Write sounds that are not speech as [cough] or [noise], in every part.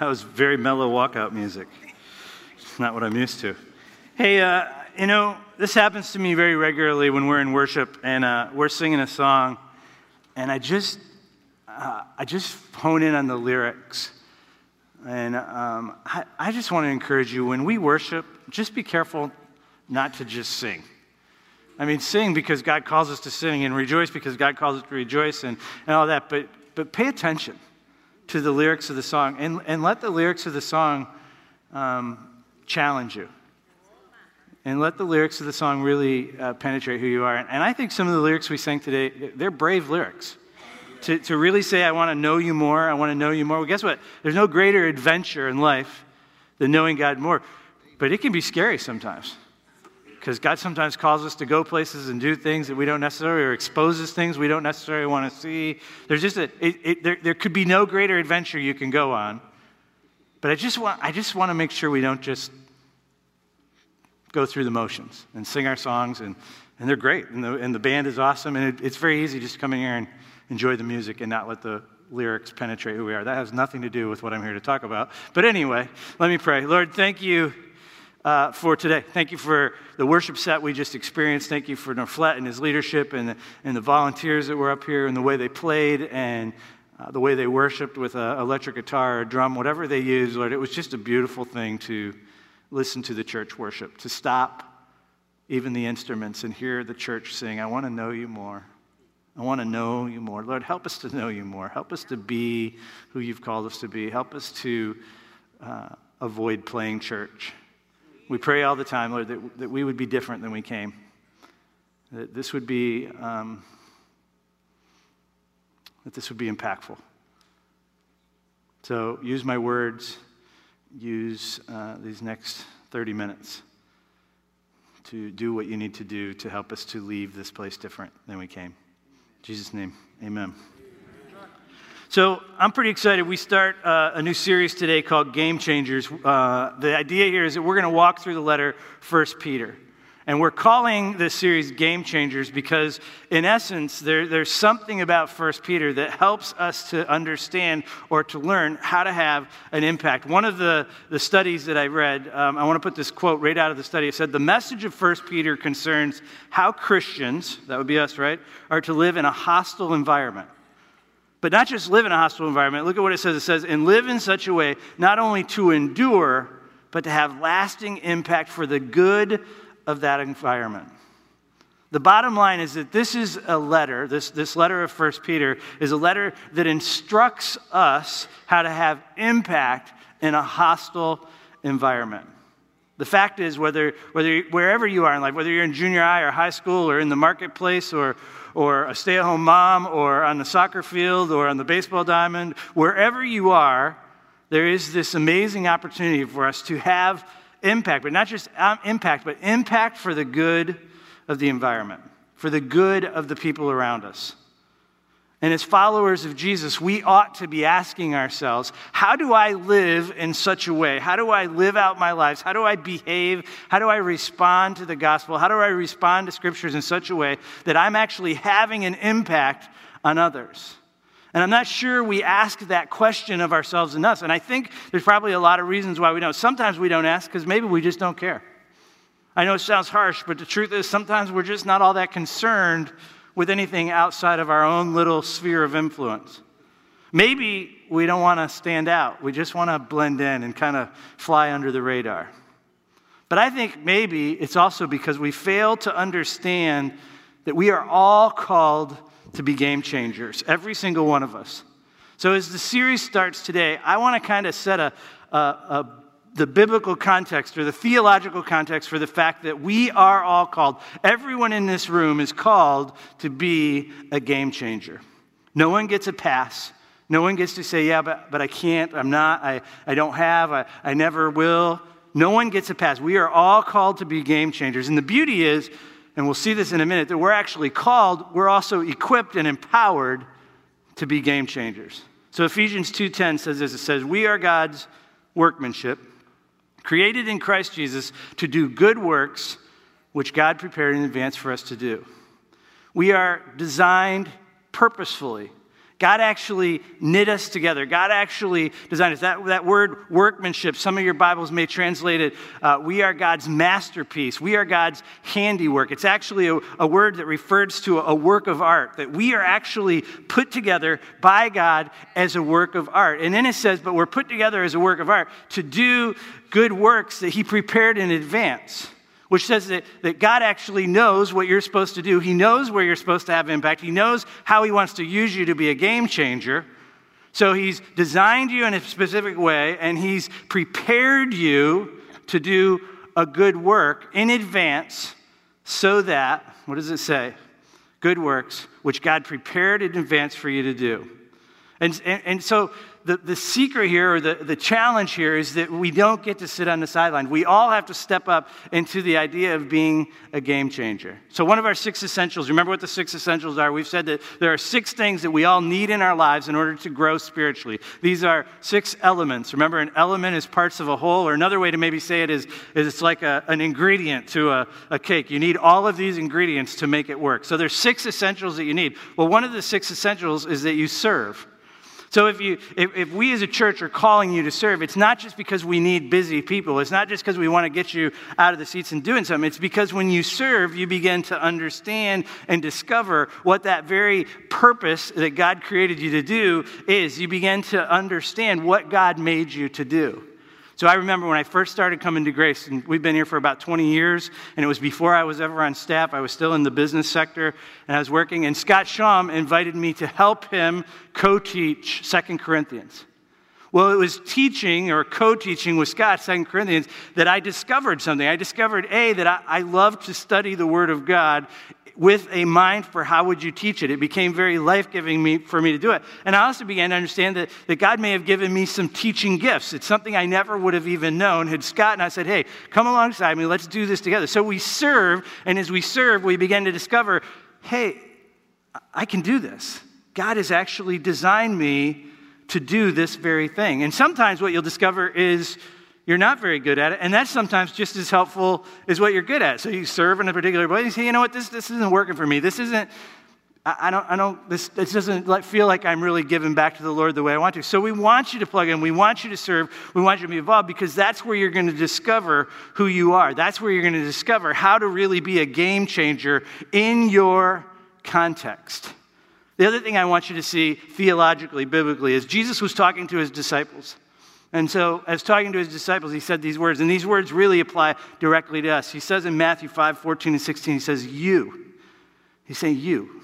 That was very mellow walkout music. It's not what I'm used to. Hey, uh, you know, this happens to me very regularly when we're in worship and uh, we're singing a song, and I just, uh, I just hone in on the lyrics. And um, I, I just want to encourage you when we worship, just be careful not to just sing. I mean, sing because God calls us to sing, and rejoice because God calls us to rejoice, and, and all that, but, but pay attention to the lyrics of the song and, and let the lyrics of the song um, challenge you. And let the lyrics of the song really uh, penetrate who you are. And I think some of the lyrics we sang today, they're brave lyrics. To, to really say, I want to know you more, I want to know you more. Well, guess what? There's no greater adventure in life than knowing God more. But it can be scary sometimes because God sometimes calls us to go places and do things that we don't necessarily, or exposes things we don't necessarily want to see. There's just a, it, it, there, there could be no greater adventure you can go on. But I just want, I just want to make sure we don't just go through the motions and sing our songs, and, and they're great, and the, and the band is awesome, and it, it's very easy just to come in here and enjoy the music and not let the lyrics penetrate who we are. That has nothing to do with what I'm here to talk about. But anyway, let me pray. Lord, thank you uh, for today. Thank you for the worship set we just experienced. Thank you for Norflet and his leadership and the, and the volunteers that were up here and the way they played and uh, the way they worshiped with an electric guitar or drum, whatever they used, Lord. It was just a beautiful thing to listen to the church worship, to stop even the instruments and hear the church sing, I want to know you more. I want to know you more. Lord, help us to know you more. Help us to be who you've called us to be. Help us to uh, avoid playing church. We pray all the time, Lord, that, that we would be different than we came. That this would be, um, that this would be impactful. So use my words, use uh, these next 30 minutes to do what you need to do to help us to leave this place different than we came. In Jesus' name, amen. So I'm pretty excited. We start uh, a new series today called Game Changers. Uh, the idea here is that we're going to walk through the letter First Peter. And we're calling this series Game Changers because, in essence, there, there's something about First Peter that helps us to understand or to learn how to have an impact. One of the, the studies that I read, um, I want to put this quote right out of the study. It said, The message of First Peter concerns how Christians, that would be us, right, are to live in a hostile environment. But not just live in a hostile environment. Look at what it says. It says, and live in such a way not only to endure, but to have lasting impact for the good of that environment. The bottom line is that this is a letter, this, this letter of 1 Peter is a letter that instructs us how to have impact in a hostile environment. The fact is, whether, whether wherever you are in life, whether you're in junior high or high school or in the marketplace or, or a stay at home mom or on the soccer field or on the baseball diamond, wherever you are, there is this amazing opportunity for us to have impact, but not just um, impact, but impact for the good of the environment, for the good of the people around us. And as followers of Jesus, we ought to be asking ourselves how do I live in such a way? How do I live out my lives? How do I behave? How do I respond to the gospel? How do I respond to scriptures in such a way that I'm actually having an impact on others? And I'm not sure we ask that question of ourselves enough. And I think there's probably a lot of reasons why we don't. Sometimes we don't ask because maybe we just don't care. I know it sounds harsh, but the truth is sometimes we're just not all that concerned with anything outside of our own little sphere of influence. Maybe we don't want to stand out. We just want to blend in and kind of fly under the radar. But I think maybe it's also because we fail to understand that we are all called to be game changers, every single one of us. So, as the series starts today, I want to kind of set a, a, a the biblical context or the theological context for the fact that we are all called, everyone in this room is called to be a game changer. No one gets a pass. No one gets to say, yeah, but, but I can't, I'm not, I, I don't have, I, I never will. No one gets a pass. We are all called to be game changers. And the beauty is, and we'll see this in a minute, that we're actually called, we're also equipped and empowered to be game changers. So Ephesians 2:10 says this, it says, "We are God's workmanship, created in Christ Jesus to do good works which God prepared in advance for us to do. We are designed purposefully, God actually knit us together. God actually designed us. That, that word workmanship, some of your Bibles may translate it, uh, we are God's masterpiece. We are God's handiwork. It's actually a, a word that refers to a, a work of art, that we are actually put together by God as a work of art. And then it says, but we're put together as a work of art to do good works that He prepared in advance which says that, that God actually knows what you're supposed to do. He knows where you're supposed to have impact. He knows how He wants to use you to be a game changer. So He's designed you in a specific way, and He's prepared you to do a good work in advance so that, what does it say? Good works, which God prepared in advance for you to do. And, and, and so the, the secret here, or the, the challenge here, is that we don't get to sit on the sideline. We all have to step up into the idea of being a game changer. So, one of our six essentials, remember what the six essentials are? We've said that there are six things that we all need in our lives in order to grow spiritually. These are six elements. Remember, an element is parts of a whole, or another way to maybe say it is, is it's like a, an ingredient to a, a cake. You need all of these ingredients to make it work. So, there's six essentials that you need. Well, one of the six essentials is that you serve. So if, you, if, if we as a church are calling you to serve, it's not just because we need busy people. It's not just because we want to get you out of the seats and doing something. It's because when you serve, you begin to understand and discover what that very purpose that God created you to do is. You begin to understand what God made you to do. So I remember when I first started coming to Grace, and we've been here for about 20 years, and it was before I was ever on staff. I was still in the business sector, and I was working, and Scott Shum invited me to help him co teach Second Corinthians. Well, it was teaching or co teaching with Scott, Second Corinthians, that I discovered something. I discovered, A, that I, I love to study the Word of God with a mind for how would you teach it. It became very life-giving for me to do it. And I also began to understand that, that God may have given me some teaching gifts. It's something I never would have even known. Had Scott and I said, hey, come alongside me, let's do this together. So we serve, and as we serve, we began to discover, hey, I can do this. God has actually designed me to do this very thing. And sometimes what you'll discover is you're not very good at it, and that's sometimes just as helpful as what you're good at. So you serve in a particular way, you say, you know what, this, this isn't working for me. This isn't, I, I don't, I don't, this, this doesn't like, feel like I'm really giving back to the Lord the way I want to. So we want you to plug in, we want you to serve, we want you to be involved because that's where you're going to discover who you are. That's where you're going to discover how to really be a game changer in your context. The other thing I want you to see theologically, biblically, is Jesus was talking to his disciples. And so, as talking to his disciples, he said these words, and these words really apply directly to us. He says in Matthew 5 14 and 16, he says, You. He's saying, You.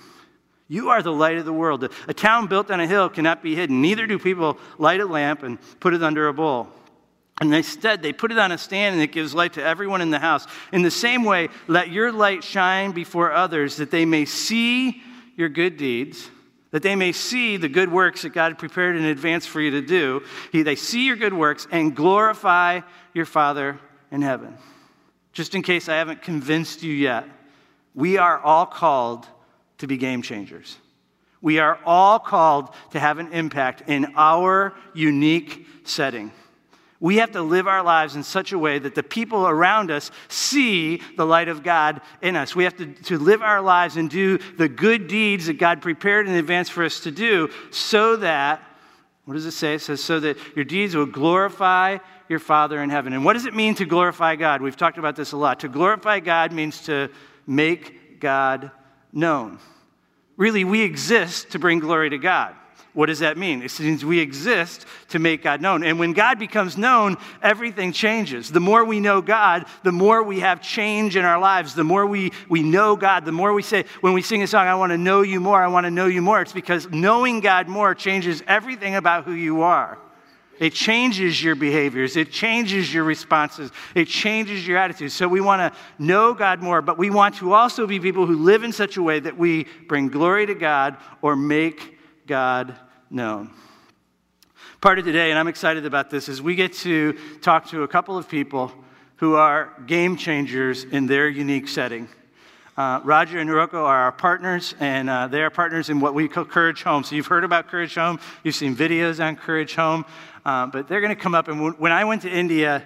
You are the light of the world. A town built on a hill cannot be hidden. Neither do people light a lamp and put it under a bowl. And instead, they put it on a stand and it gives light to everyone in the house. In the same way, let your light shine before others that they may see your good deeds that they may see the good works that God prepared in advance for you to do. They see your good works and glorify your Father in heaven. Just in case I haven't convinced you yet, we are all called to be game changers. We are all called to have an impact in our unique setting. We have to live our lives in such a way that the people around us see the light of God in us. We have to, to live our lives and do the good deeds that God prepared in advance for us to do so that, what does it say? It says, so that your deeds will glorify your Father in heaven. And what does it mean to glorify God? We've talked about this a lot. To glorify God means to make God known. Really, we exist to bring glory to God. What does that mean? It means we exist to make God known. And when God becomes known, everything changes. The more we know God, the more we have change in our lives. The more we, we know God, the more we say, when we sing a song, I want to know you more, I want to know you more, it's because knowing God more changes everything about who you are. It changes your behaviors. It changes your responses. It changes your attitudes. So we want to know God more, but we want to also be people who live in such a way that we bring glory to God or make God known. Part of today, and I'm excited about this, is we get to talk to a couple of people who are game changers in their unique setting. Uh, Roger and Hiroko are our partners, and uh, they are partners in what we call Courage Home. So you've heard about Courage Home, you've seen videos on Courage Home, uh, but they're going to come up. And when I went to India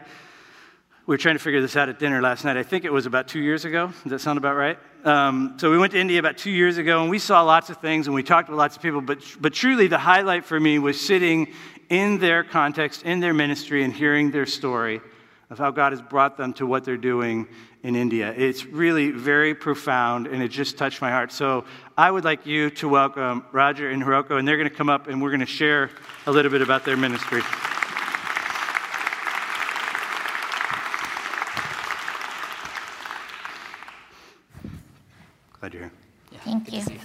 we were trying to figure this out at dinner last night. I think it was about two years ago. Does that sound about right? Um, so we went to India about two years ago, and we saw lots of things, and we talked to lots of people. But, but truly, the highlight for me was sitting in their context, in their ministry, and hearing their story of how God has brought them to what they're doing in India. It's really very profound, and it just touched my heart. So I would like you to welcome Roger and Hiroko, and they're going to come up and we're going to share a little bit about their ministry. Glad you're here. Thank you.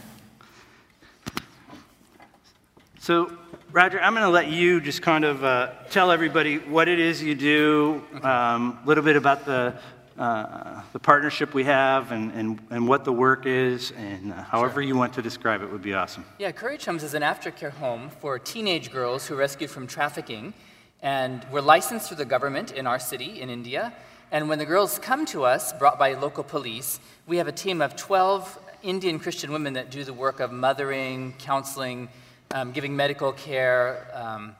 So, Roger, I'm going to let you just kind of uh, tell everybody what it is you do, um, a little bit about the, uh, the partnership we have and, and, and what the work is, and uh, however you want to describe it would be awesome. Yeah, Courage Homes is an aftercare home for teenage girls who are rescued from trafficking. And we're licensed through the government in our city in India. And when the girls come to us, brought by local police, we have a team of 12 Indian Christian women that do the work of mothering, counseling, um, giving medical care, um,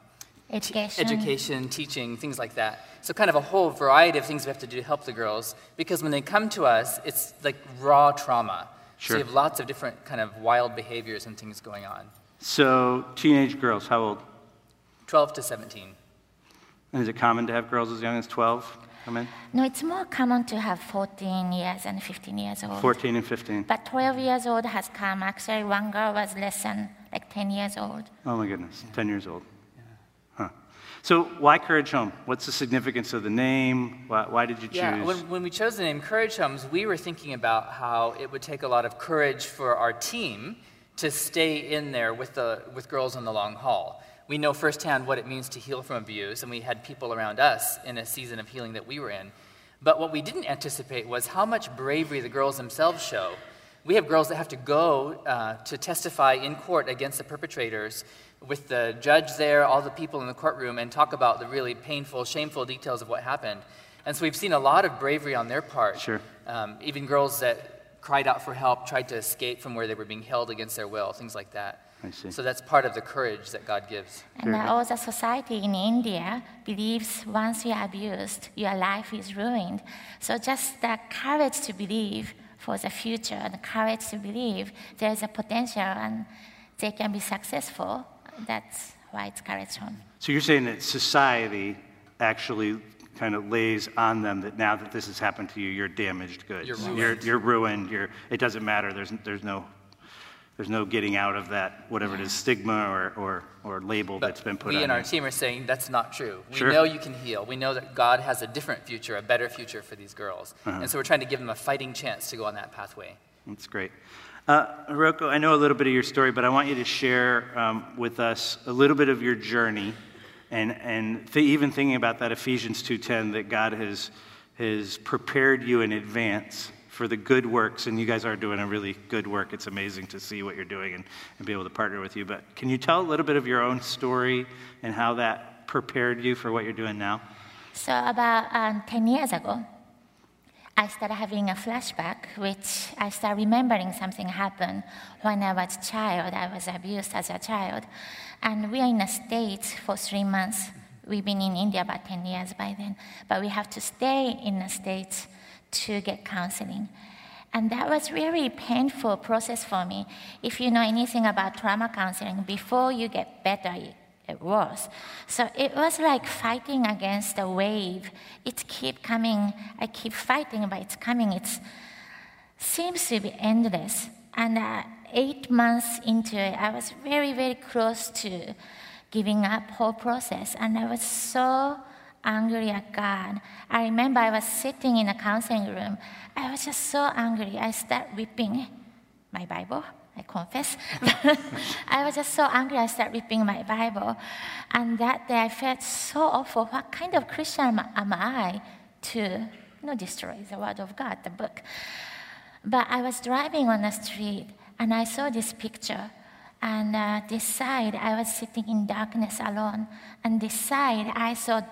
Education. education, teaching, things like that. So, kind of a whole variety of things we have to do to help the girls because when they come to us, it's like raw trauma. Sure. So, you have lots of different kind of wild behaviors and things going on. So, teenage girls, how old? 12 to 17. And is it common to have girls as young as 12 come in? No, it's more common to have 14 years and 15 years old. 14 and 15. But 12 years old has come. Actually, one girl was less than like 10 years old. Oh my goodness, 10 years old. Huh. So, why Courage Home? What's the significance of the name? Why, why did you choose? Yeah, when, when we chose the name Courage Homes, we were thinking about how it would take a lot of courage for our team to stay in there with, the, with girls in the long haul. We know firsthand what it means to heal from abuse, and we had people around us in a season of healing that we were in. But what we didn't anticipate was how much bravery the girls themselves show. We have girls that have to go uh, to testify in court against the perpetrators with the judge there, all the people in the courtroom, and talk about the really painful, shameful details of what happened. And so we've seen a lot of bravery on their part. Sure. Um, even girls that cried out for help, tried to escape from where they were being held against their will, things like that. I see. So that's part of the courage that God gives. And uh, all the society in India believes once you're abused, your life is ruined. So just the courage to believe for the future and the courage to believe there is a potential and they can be successful, that's why it's Courage Home. So, you're saying that society actually kind of lays on them that now that this has happened to you, you're damaged goods. You're ruined. You're, you're ruined. You're, it doesn't matter. There's, there's, no, there's no getting out of that, whatever it is, stigma or, or, or label But that's been put we on and our team are saying that's not true. We Sure. know you can heal. We know that God has a different future, a better future for these girls. Uh-huh. And so we're trying to give them a fighting chance to go on that pathway. That's great. Uh, Hiroko, I know a little bit of your story, but I want you to share um, with us a little bit of your journey, and and th- even thinking about that Ephesians two ten that God has has prepared you in advance for the good works, and you guys are doing a really good work. It's amazing to see what you're doing and, and be able to partner with you. But can you tell a little bit of your own story and how that prepared you for what you're doing now? So about um, 10 years ago, I started having a flashback, which I started remembering something happened when I was a child. I was abused as a child. And we are in the States for three months. We've been in India about 10 years by then. But we have to stay in the States to get counseling. And that was really painful process for me. If you know anything about trauma counseling, before you get better, it was. So it was like fighting against a wave. It keep coming. I keep fighting, but it's coming. It seems to be endless. And uh, eight months into it, I was very, very close to giving up whole process. And I was so angry at God. I remember I was sitting in a counseling room. I was just so angry. I started ripping my Bible. I confess. [laughs] I was just so angry, I started ripping my Bible. And that day I felt so awful. What kind of Christian am, I to you know, destroy the Word of God, the book? But I was driving on the street and I saw this picture. And uh, this side, I was sitting in darkness alone. And this side, I saw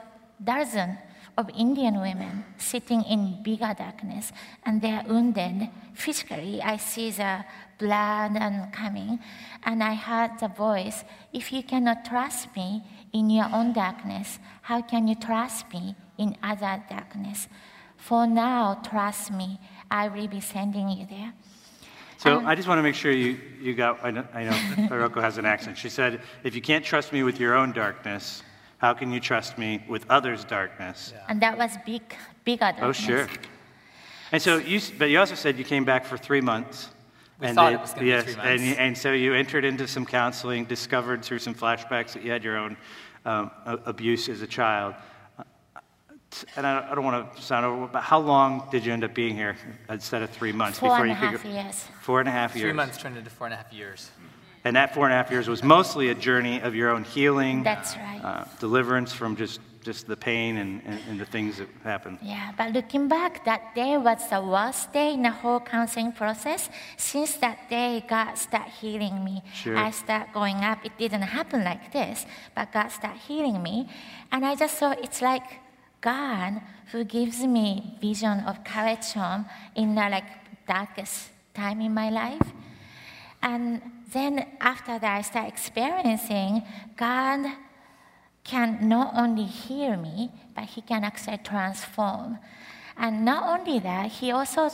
dozen of Indian women sitting in bigger darkness, and they're wounded physically. I see the blood and coming, and I heard the voice If you cannot trust me in your own darkness, how can you trust me in other darkness. For now, trust me, I will be sending you there. So Um, I just want to make sure you, you got, I know, I know Hiroko has an accent. She said, if you can't trust me with your own darkness, how can you trust me with others' darkness? And that was big, bigger darkness. Oh, sure. And so you, but you also said you came back for three months. We and thought they- it was gonna be three And, you- months. and so you entered into some counseling, discovered through some flashbacks that you had your own um, abuse as a child. And I, I don't want to sound over, but how long did you end up being here instead of three months Four and a you could half go- years. Four and a half years. Three months turned into four and a half years. And that four and a half years was mostly a journey of your own healing, That's right. uh, deliverance from just, just the pain and, and, and the things that happened. Yeah, but looking back, that day was the worst day in the whole counseling process. Since that day, God started healing me. Sure. I start going up. It didn't happen like this, but God started healing me. And I just thought it's like God who gives me vision of courage in the like darkest time in my life. And then after that, I start experiencing God can not only hear me, but he can actually transform. And not only that, he also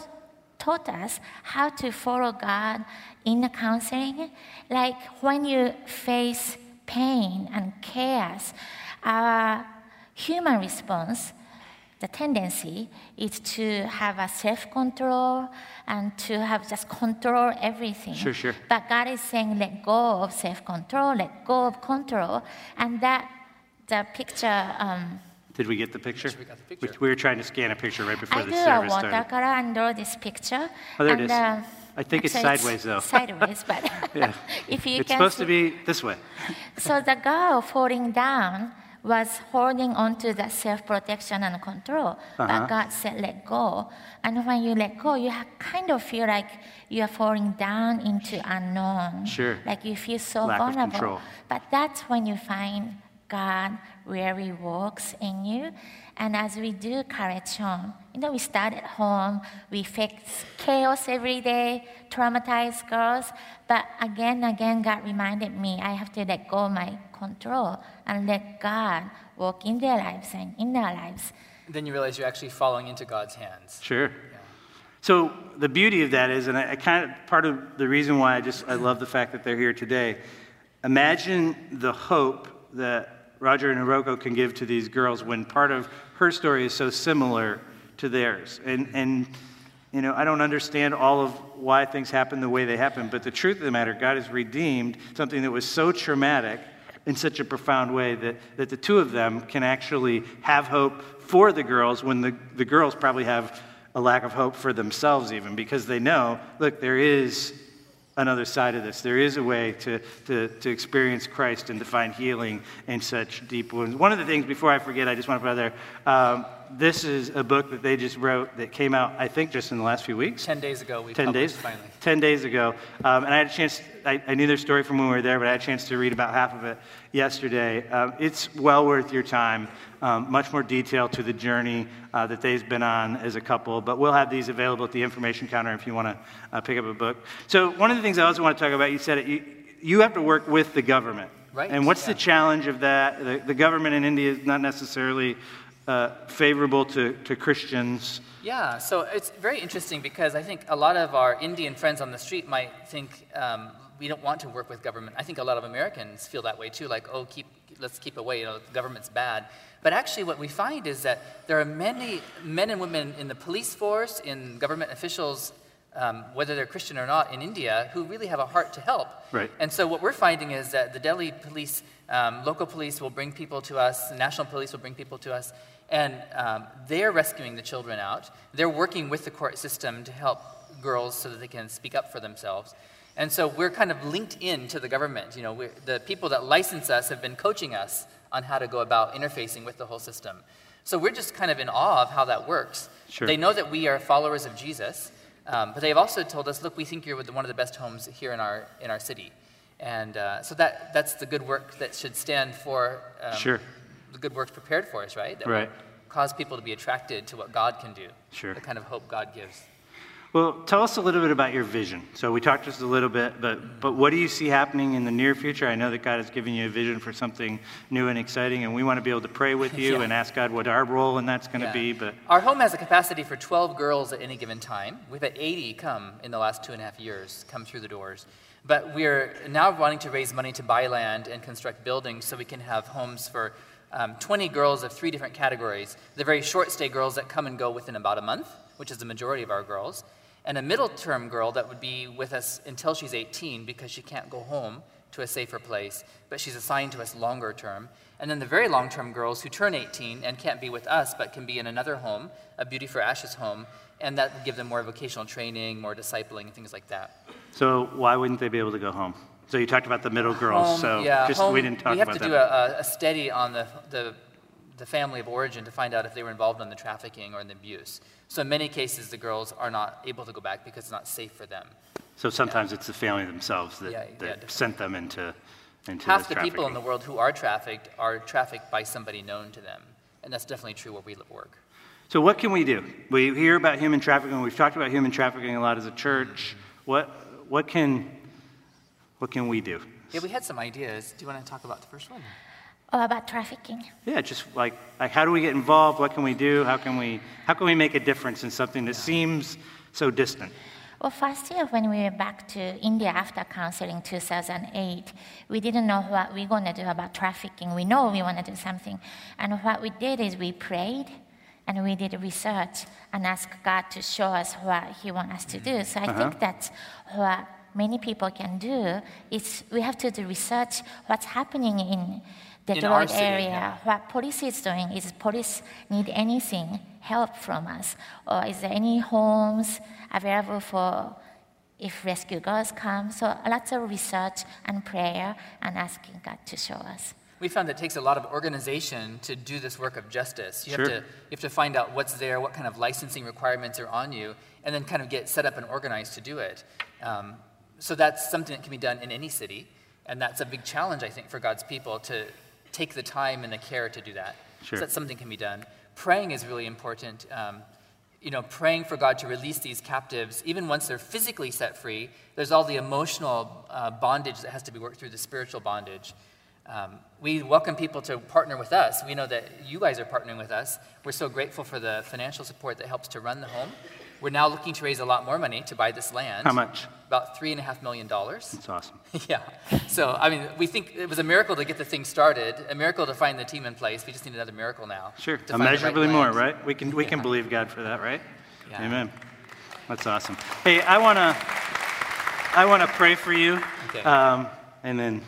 taught us how to follow God in the counseling. Like when you face pain and chaos, our human response, the tendency is to have a self-control and to have just control everything. Sure, sure. But God is saying, let go of self-control, let go of control, and that the picture. Um, Did we get the picture? we got the picture. We, we were trying to scan a picture right before I the do a service watercolor started. and draw this picture. Oh, there it and, is. uh, I think it's actually sideways, though. [laughs] Sideways, but [laughs] Yeah. [laughs] if you It's can supposed see- to be this way. So the girl falling down was holding on to the self-protection and control. Uh-huh. But God said, let go. And when you let go, you kind of feel like you are falling down into unknown. Sure. Like you feel so Lack vulnerable. But that's when you find God really works in you. And as we do Courage Home, you know, we start at home, we fix chaos every day, traumatize girls. But again, and again, God reminded me I have to let go of my control and let God work in their lives and in our lives. Then you realize you're actually falling into God's hands. Sure. So the beauty of that is, and I, I kind of part of the reason why I just I love the fact that they're here today. Imagine the hope that Roger and Hiroko can give to these girls when part of her story is so similar to theirs. And and you know, I don't understand all of why things happen the way they happen, but the truth of the matter, God has redeemed something that was so traumatic in such a profound way that, that the two of them can actually have hope for the girls when the, the girls probably have a lack of hope for themselves, even because they know, look, there is another side of this. There is a way to, to, to experience Christ and to find healing in such deep wounds. One of the things, before I forget, I just want to put out there um, this is a book that they just wrote that came out, I think, just in the last few weeks. Ten days ago, we 10 days? finally. 10 days ago. Um, and I had a chance, I, I knew their story from when we were there, but I had a chance to read about half of it yesterday. Um, it's well worth your time. Um, much more detail to the journey uh, that they've been on as a couple. But we'll have these available at the information counter if you want to uh, pick up a book. So, one of the things I also want to talk about, you said it, you, you have to work with the government. Right, And what's the challenge of that? The, the government in India is not necessarily uh, favorable to, to Christians. Yeah, so it's very interesting because I think a lot of our Indian friends on the street might think um, we don't want to work with government. I think a lot of Americans feel that way too, like, oh, keep, let's keep away, you know, the government's bad. But actually, what we find is that there are many men and women in the police force, in government officials, um, whether they're Christian or not, in India, who really have a heart to help. Right. And so what we're finding is that the Delhi police, um, local police will bring people to us, the national police will bring people to us, and um, they're rescuing the children out. They're working with the court system to help girls so that they can speak up for themselves. And so we're kind of linked in to the government. You know, we're, the people that license us have been coaching us on how to go about interfacing with the whole system. So we're just kind of in awe of how that works. Sure. They know that we are followers of Jesus, um, but they've also told us, look, we think you're one of the best homes here in our, in our city. And uh, so that, that's the good work that should stand for um, Sure. The good works prepared for us, right? That Right. cause people to be attracted to what God can do, Sure. the kind of hope God gives. Well, tell us a little bit about your vision. So we talked just a little bit, but but what do you see happening in the near future? I know that God has given you a vision for something new and exciting, and we want to be able to pray with [laughs] you Yeah. and ask God what our role in that's going to be. But Our home has a capacity for 12 girls at any given time. We've had 80 come in the last two and a half years, come through the doors. But we're now wanting to raise money to buy land and construct buildings so we can have homes for um, 20 girls of three different categories. The very short stay girls that come and go within about a month, which is the majority of our girls, and a middle term girl that would be with us until she's 18 because she can't go home to a safer place, but she's assigned to us longer term. And then the very long term girls who turn 18 and can't be with us but can be in another home, a Beauty for Ashes home, and that would give them more vocational training, more discipling, things like that. so why wouldn't they be able to go home? So you talked about the middle girls. Home, so yeah, just home, we didn't talk we have about to that. do a, a study on the, the, the family of origin to find out if they were involved in the trafficking or in the abuse. So in many cases, the girls are not able to go back because it's not safe for them. so sometimes it's the family themselves that, Yeah, yeah, that sent them into into Half the people in the world who are trafficked are trafficked by somebody known to them. And that's definitely true where we work. So what can we do? We hear about human trafficking. We've talked about human trafficking a lot as a church. Mm-hmm. What what can what can we do? Yeah, we had some ideas. Do you want to talk about the first one? Or about trafficking. Yeah, just like, like how do we get involved? What can we do? How can we how can we make a difference in something that seems so distant? Well, first year when we went back to India after counseling 2008, we didn't know what we're going to do about trafficking. We know we want to do something. And what we did is we prayed and we did research and asked God to show us what He wants us to do. So I think uh-huh. that's what many people can do is we have to do research what's happening in the In our Detroit city, area. yeah. What police is doing is police need anything help from us, or is there any homes available for if rescue girls come? So lots of research and prayer and asking God to show us. We found that it takes a lot of organization to do this work of justice. You, Sure. have, to, you have to find out what's there, what kind of licensing requirements are on you, and then kind of get set up and organized to do it. Um, so that's something that can be done in any city, and that's a big challenge, I think, for God's people to take the time and the care to do that. Sure. So that's something can be done. Praying is really important. Um, you know, praying for God to release these captives, even once they're physically set free, there's all the emotional uh, bondage that has to be worked through, the spiritual bondage. Um, we welcome people to partner with us. We know that you guys are partnering with us. We're so grateful for the financial support that helps to run the home. We're now looking to raise a lot more money to buy this land. How much? About three and a half million dollars. That's awesome. [laughs] yeah. So, I mean, we think it was a miracle to get the thing started, a miracle to find the team in place. We just need another miracle now. Sure. find right more, right? We can we can believe God for that, right? Yeah. Amen. That's awesome. Hey, I wanna I wanna pray for you. Okay. Um, and then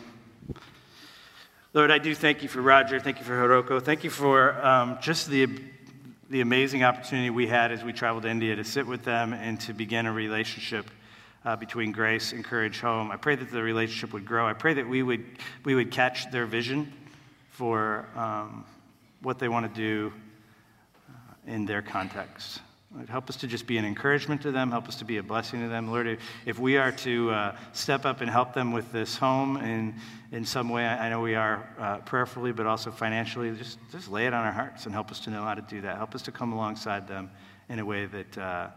Lord, I do thank you for Roger. Thank you for Hiroko. Thank you for um, just the, the amazing opportunity we had as we traveled to India to sit with them and to begin a relationship uh, between Grace and Courage Home. I pray that the relationship would grow. I pray that we would, we would catch their vision for um, what they want to do uh, in their context. Lord, help us to just be an encouragement to them. Help us to be a blessing to them. Lord, if- we are to uh, step up and help them with this home in, in some way, I I know we are uh, prayerfully, but also financially, just, just lay it on our hearts and help us to know how to do that. Help us to come alongside them in a way that uh,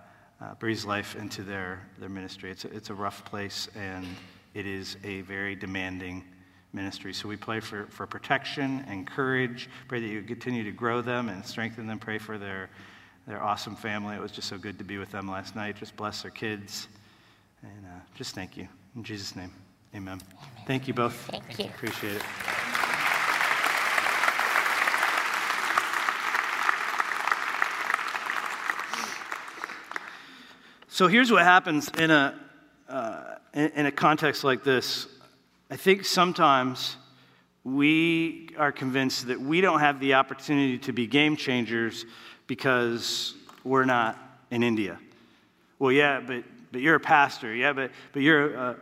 uh, breathes life into their, their ministry. It's a, it's a rough place, and it is a very demanding ministry. So we pray for, for protection and courage. Pray that you continue to grow them and strengthen them. Pray for their, their awesome family. It was just so good to be with them last night. Just bless their kids. And uh, just thank you. In Jesus' name, amen. Thank you both. Thank you. Appreciate it. So here's what happens in a, uh, in, in a context like this. I think sometimes we are convinced that we don't have the opportunity to be game changers because we're not in India. Well, yeah, but, but you're a pastor. Yeah, but, but you're a,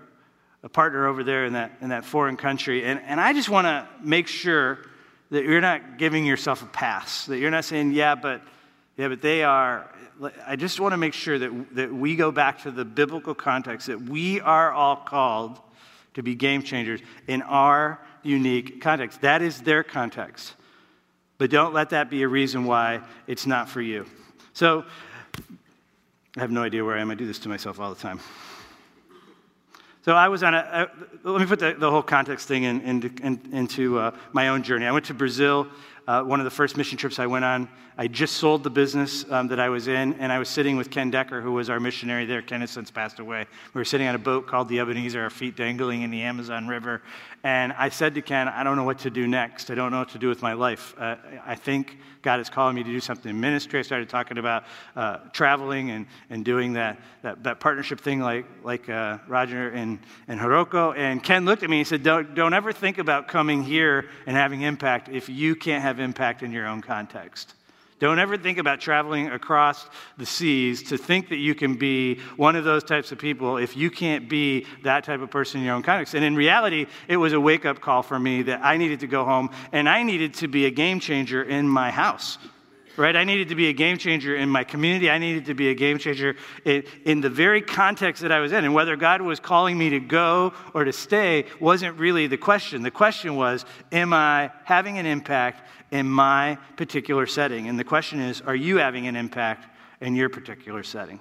a partner over there in that, in that foreign country. And, and I just want to make sure that you're not giving yourself a pass, that you're not saying, yeah, but, yeah, but they are. I just want to make sure that, that we go back to the biblical context, that we are all called to be game changers in our unique context. That is their context. But don't let that be a reason why it's not for you. So, I have no idea where I am. I do this to myself all the time. So I was on a, uh, let me put the, the whole context thing in, in, in, into uh, my own journey. I went to Brazil, uh, one of the first mission trips I went on. I just sold the business um, that I was in, and I was sitting with Ken Decker, who was our missionary there. Ken has since passed away. We were sitting on a boat called the Ebenezer, our feet dangling in the Amazon River. And I said to Ken, I don't know what to do next. I don't know what to do with my life. Uh, I think God is calling me to do something in ministry. I started talking about uh, traveling and, and doing that, that, that partnership thing like, like uh, Roger and, and Hiroko. And Ken looked at me and said, don't, don't ever think about coming here and having impact if you can't have impact in your own context. Don't ever think about traveling across the seas to think that you can be one of those types of people if you can't be that type of person in your own context. And in reality, it was a wake up call for me that I needed to go home and I needed to be a game changer in my house. Right? I needed to be a game changer in my community. I needed to be a game changer in, in the very context that I was in. And whether God was calling me to go or to stay wasn't really the question. The question was, am I having an impact in my particular setting. And the question is are you having an impact in your particular setting?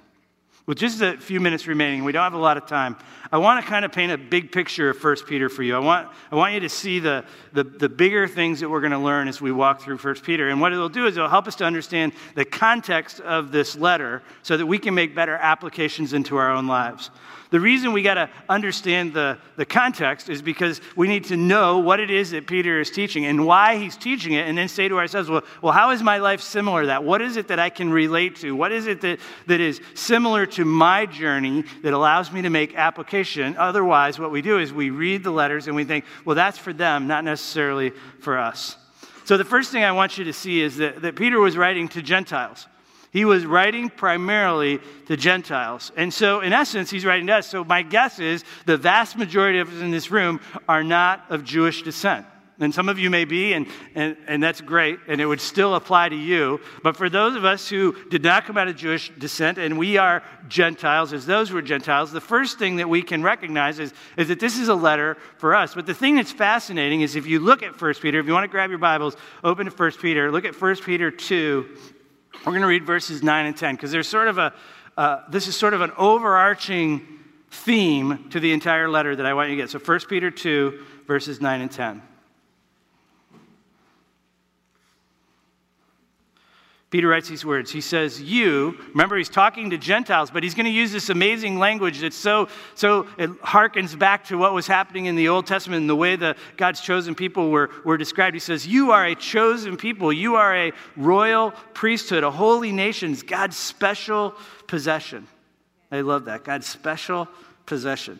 With just a few minutes remaining, we don't have a lot of time. I want to kind of paint a big picture of 1 Peter for you. I want, I want you to see the, the, the bigger things that we're going to learn as we walk through 1 Peter. And what it'll do is it'll help us to understand the context of this letter so that we can make better applications into our own lives. The reason we got to understand the, the context is because we need to know what it is that Peter is teaching and why he's teaching it, and then say to ourselves, well, well how is my life similar to that? What is it that I can relate to? What is it that, that is similar to my journey that allows me to make application? Otherwise, what we do is we read the letters and we think, well, that's for them, not necessarily for us. So the first thing I want you to see is that, that Peter was writing to Gentiles. He was writing primarily to Gentiles. And so, in essence, he's writing to us. So, my guess is the vast majority of us in this room are not of Jewish descent. And some of you may be, and, and, and that's great, and it would still apply to you. But for those of us who did not come out of Jewish descent, and we are Gentiles, as those were Gentiles, the first thing that we can recognize is, is that this is a letter for us. But the thing that's fascinating is if you look at 1 Peter, if you want to grab your Bibles, open to 1 Peter, look at 1 Peter 2, we're going to read verses 9 and 10 because there's sort of a, uh, this is sort of an overarching theme to the entire letter that I want you to get. So 1 Peter 2, verses 9 and 10. Peter writes these words. He says, You, remember, he's talking to Gentiles, but he's going to use this amazing language that so, so it harkens back to what was happening in the Old Testament and the way the God's chosen people were, were described. He says, You are a chosen people. You are a royal priesthood, a holy nation, God's special possession. I love that. God's special possession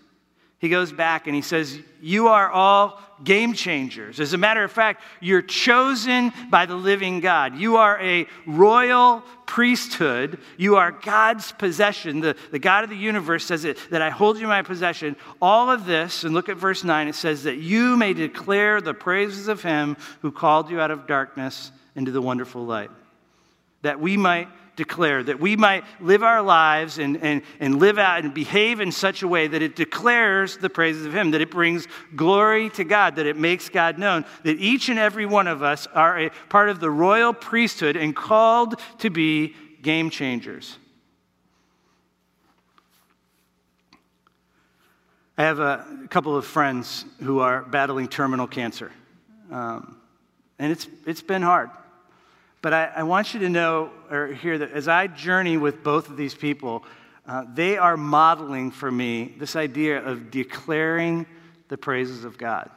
He goes back and he says, You are all game changers. As a matter of fact, you're chosen by the living God. You are a royal priesthood. You are God's possession. The, the God of the universe says it, that I hold you in my possession. All of this, and look at verse 9, it says that you may declare the praises of him who called you out of darkness into the wonderful light. That we might declare, that we might live our lives and, and, and live out and behave in such a way that it declares the praises of Him, that it brings glory to God, that it makes God known, that each and every one of us are a part of the royal priesthood and called to be game changers. I have a couple of friends who are battling terminal cancer. Um, and it's, it's been hard. But I, I, want you to know or hear that as I journey with both of these people, uh, they are modeling for me this idea of declaring the praises of God.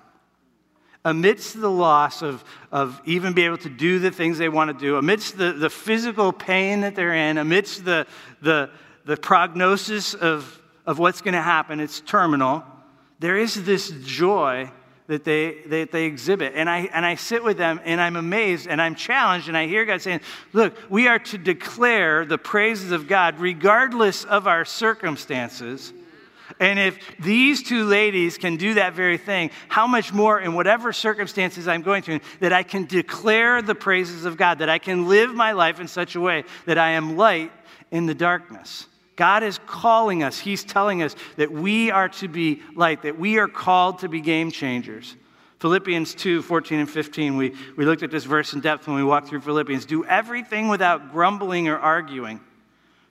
Amidst the loss of, of even being able to do the things they want to do, amidst the, the physical pain that they're in, amidst the, the, the prognosis of, of what's going to happen, it's terminal, there is this joy that they, that they exhibit. And I, and I sit with them and I'm amazed and I'm challenged and I hear God saying, Look, we are to declare the praises of God regardless of our circumstances. And if these two ladies can do that very thing, how much more in whatever circumstances I'm going through, that I can declare the praises of God, that I can live my life in such a way that I am light in the darkness. God is calling us. He's telling us that we are to be light, that we are called to be game changers. Philippians 2 14 and 15, we, we looked at this verse in depth when we walked through Philippians. Do everything without grumbling or arguing,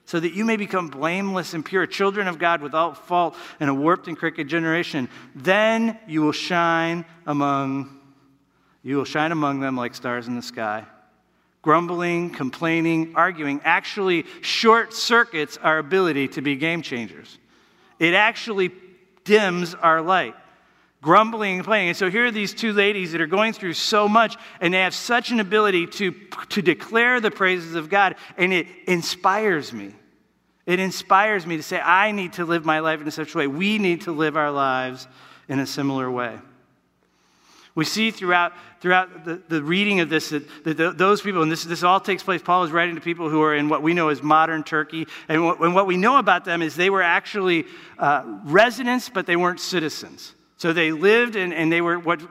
so that you may become blameless and pure, children of God without fault in a warped and crooked generation. Then you will shine among you will shine among them like stars in the sky. Grumbling, complaining, arguing actually short circuits our ability to be game changers. It actually dims our light grumbling and complaining. And so here are these two ladies that are going through so much, and they have such an ability to, to declare the praises of God, and it inspires me. It inspires me to say, I need to live my life in such a way. We need to live our lives in a similar way. We see throughout, throughout the, the reading of this that, that those people, and this, this all takes place, Paul is writing to people who are in what we know as modern Turkey. And what, and what we know about them is they were actually uh, residents, but they weren't citizens. So they lived and, and they were what,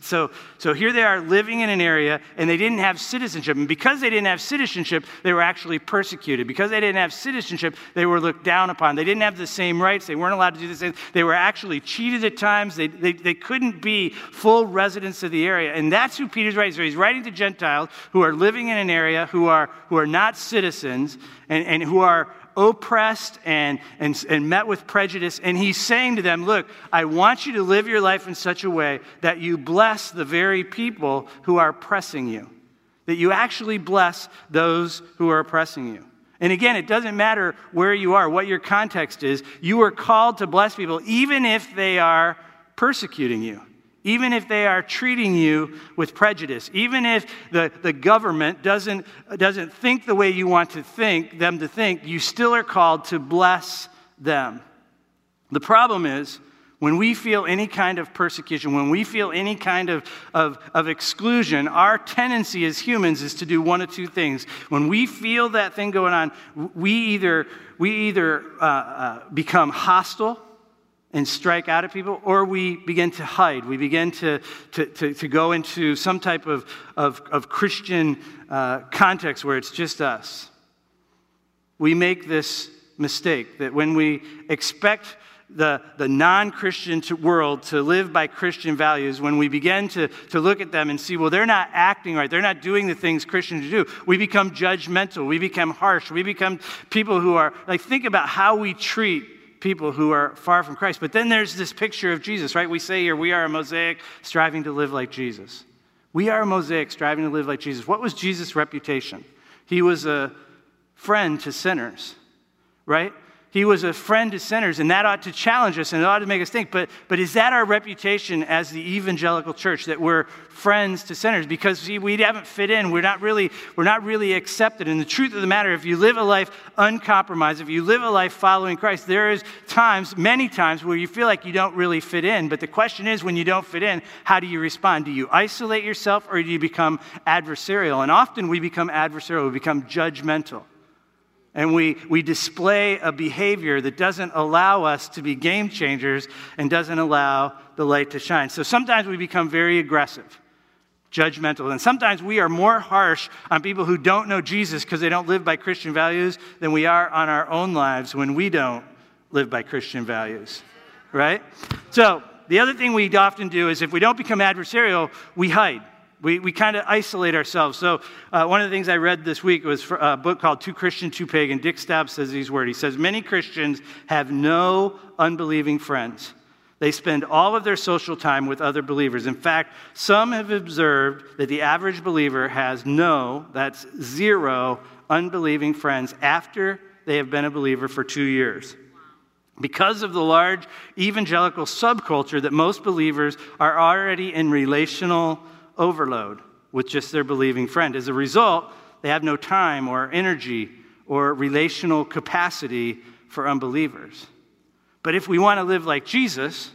so, so here they are living in an area and they didn't have citizenship. And because they didn't have citizenship, they were actually persecuted. Because they didn't have citizenship, they were looked down upon. They didn't have the same rights. They weren't allowed to do the same. They were actually cheated at times. They, they, they couldn't be full residents of the area. And that's who Peter's writing. So he's writing to Gentiles who are living in an area, who are, who are not citizens, and, and who are oppressed and, and, and met with prejudice. And he's saying to them, Look, I want you to live your life in such a way that you bless the very people who are oppressing you, that you actually bless those who are oppressing you. And again, it doesn't matter where you are, what your context is. You are called to bless people, even if they are persecuting you even if they are treating you with prejudice, even if the, the government doesn't, doesn't think the way you want to think, them to think, you still are called to bless them. The problem is, when we feel any kind of persecution, when we feel any kind of, of, of exclusion, our tendency as humans is to do one of two things. When we feel that thing going on, we either, we either uh, uh, become hostile and strike out at people, or we begin to hide. We begin to, to, to, to go into some type of, of, of Christian uh, context where it's just us. We make this mistake that when we expect the, the non Christian world to live by Christian values, when we begin to, to look at them and see, well, they're not acting right, they're not doing the things Christians do, we become judgmental, we become harsh, we become people who are like, think about how we treat people who are far from Christ. But then there's this picture of Jesus, right? We say here, we are a mosaic striving to live like Jesus. We are a mosaic striving to live like Jesus. What was Jesus' reputation? He was a friend to sinners, right? He was a friend to sinners, and that ought to challenge us and it ought to make us think. But, but is that our reputation as the evangelical church, that we're friends to sinners? Because see, we haven't fit in. We're not, really, we're not really accepted. And the truth of the matter, if you live a life uncompromised, if you live a life following Christ, there is times, many times, where you feel like you don't really fit in. But the question is, when you don't fit in, how do you respond? Do you isolate yourself or do you become adversarial? And often we become adversarial, we become judgmental. And we, we display a behavior that doesn't allow us to be game changers and doesn't allow the light to shine. So sometimes we become very aggressive, judgmental. And sometimes we are more harsh on people who don't know Jesus because they don't live by Christian values than we are on our own lives when we don't live by Christian values. Right? So the other thing we often do is if we don't become adversarial, we hide. We, we kind of isolate ourselves. So, uh, one of the things I read this week was a book called Too Christian, Too Pagan. Dick Staub says these words. He says, Many Christians have no unbelieving friends. They spend all of their social time with other believers. In fact, some have observed that the average believer has no, that's zero, unbelieving friends after they have been a believer for two years. Because of the large evangelical subculture that most believers are already in relational overload with just their believing friend. As a result, they have no time or energy or relational capacity for unbelievers. But if we want to live like Jesus,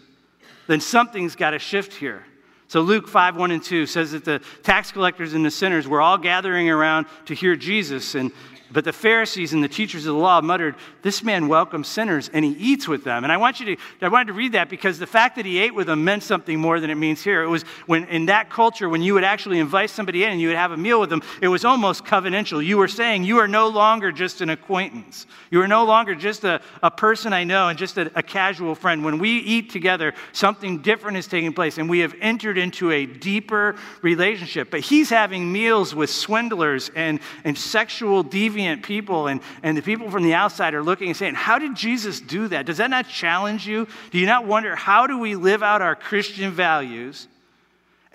then something's got to shift here. So Luke 5, 1 and 2 says that the tax collectors and the sinners were all gathering around to hear Jesus. And but the Pharisees and the teachers of the law muttered, This man welcomes sinners and he eats with them. And I want you to, I wanted to read that because the fact that he ate with them meant something more than it means here. It was when, in that culture, when you would actually invite somebody in and you would have a meal with them, it was almost covenantal. You were saying, You are no longer just an acquaintance. You are no longer just a, a person I know and just a, a casual friend. When we eat together, something different is taking place and we have entered into a deeper relationship. But he's having meals with swindlers and, and sexual deviant people, and, and the people from the outside are looking and saying, How did Jesus do that? Does that not challenge you? Do you not wonder, how do we live out our Christian values?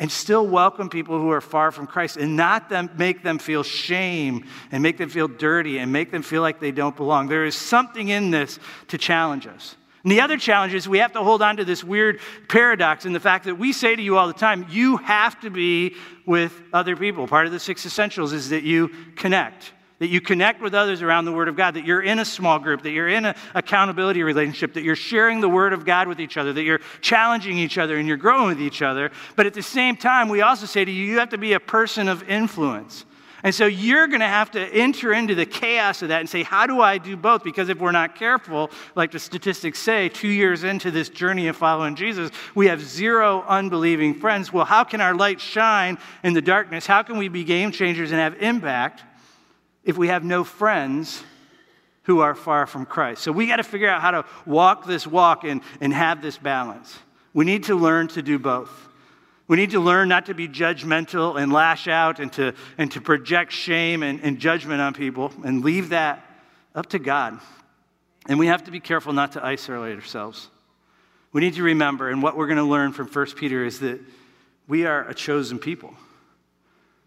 and still welcome people who are far from Christ and not them, make them feel shame and make them feel dirty and make them feel like they don't belong. There is something in this to challenge us. And the other challenge is we have to hold on to this weird paradox in the fact that we say to you all the time, you have to be with other people. Part of the six essentials is that you connect that you connect with others around the Word of God, that you're in a small group, that you're in an accountability relationship, that you're sharing the Word of God with each other, that you're challenging each other and you're growing with each other. But at the same time, we also say to you, you have to be a person of influence. And so you're going to have to enter into the chaos of that and say, how do I do both? Because if we're not careful, like the statistics say, two years into this journey of following Jesus, we have zero unbelieving friends. Well, how can our light shine in the darkness? How can we be game changers and have impact? if we have no friends who are far from Christ. So we got to figure out how to walk this walk and, and have this balance. We need to learn to do both. We need to learn not to be judgmental and lash out and to, and to project shame and, and judgment on people and leave that up to God. And we have to be careful not to isolate ourselves. We need to remember, and what we're going to learn from 1 Peter is that we are a chosen people,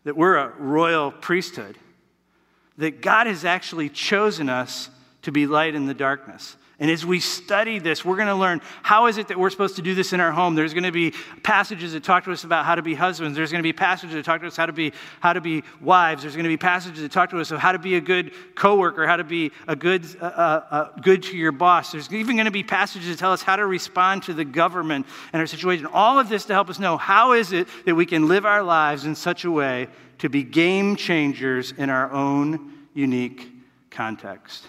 that we're a royal priesthood that God has actually chosen us to be light in the darkness. And as we study this, we're going to learn how is it that we're supposed to do this in our home. There's going to be passages that talk to us about how to be husbands. There's going to be passages that talk to us how to be how to be wives. There's going to be passages that talk to us of how to be a good coworker, how to be a good uh, uh, uh good to your boss. There's even going to be passages that tell us how to respond to the government and our situation. All of this to help us know how is it that we can live our lives in such a way to be game changers in our own unique context.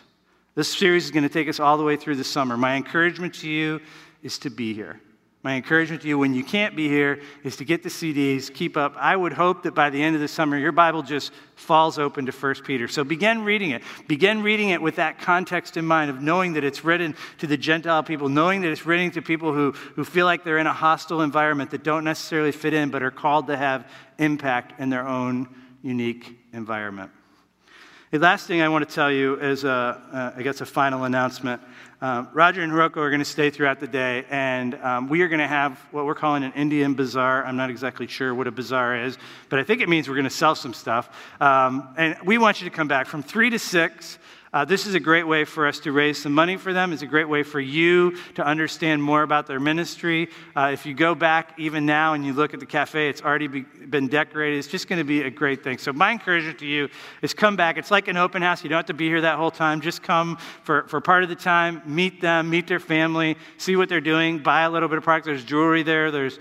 This series is going to take us all the way through the summer. My encouragement to you is to be here. My encouragement to you when you can't be here is to get the CDs, keep up. I would hope that by the end of the summer, your Bible just falls open to 1 Peter. So begin reading it. Begin reading it with that context in mind of knowing that it's written to the Gentile people, knowing that it's written to people who, who feel like they're in a hostile environment that don't necessarily fit in, but are called to have impact in their own unique environment. The last thing I want to tell you is, a, uh, I guess, a final announcement. Um, Roger and Hiroko are going to stay throughout the day, and um, we are going to have what we're calling an Indian bazaar. I'm not exactly sure what a bazaar is, but I think it means we're going to sell some stuff. Um, and we want you to come back from 3 to 6. Uh, this is a great way for us to raise some money for them. It's a great way for you to understand more about their ministry. Uh, if you go back even now and you look at the cafe, it's already be, been decorated. It's just going to be a great thing. So, my encouragement to you is come back. It's like an open house. You don't have to be here that whole time. Just come for, for part of the time, meet them, meet their family, see what they're doing, buy a little bit of product. There's jewelry there. There's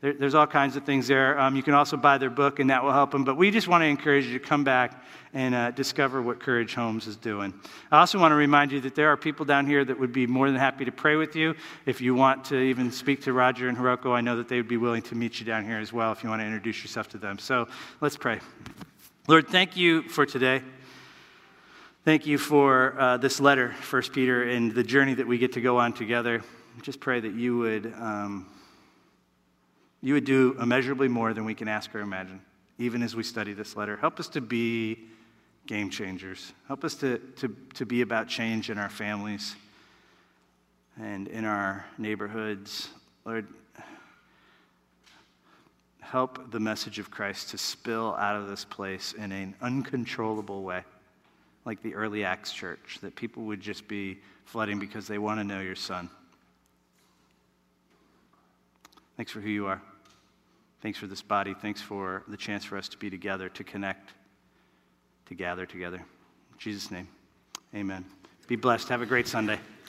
there, there's all kinds of things there. Um, you can also buy their book, and that will help them. But we just want to encourage you to come back and uh, discover what Courage Homes is doing. I also want to remind you that there are people down here that would be more than happy to pray with you. If you want to even speak to Roger and Hiroko, I know that they would be willing to meet you down here as well if you want to introduce yourself to them. So let's pray. Lord, thank you for today. Thank you for uh, this letter, First Peter, and the journey that we get to go on together. Just pray that you would. Um, you would do immeasurably more than we can ask or imagine, even as we study this letter. Help us to be game changers. Help us to, to, to be about change in our families and in our neighborhoods. Lord, help the message of Christ to spill out of this place in an uncontrollable way, like the early Acts church, that people would just be flooding because they want to know your son. Thanks for who you are. Thanks for this body. Thanks for the chance for us to be together, to connect, to gather together. In Jesus' name, amen. Be blessed. Have a great Sunday.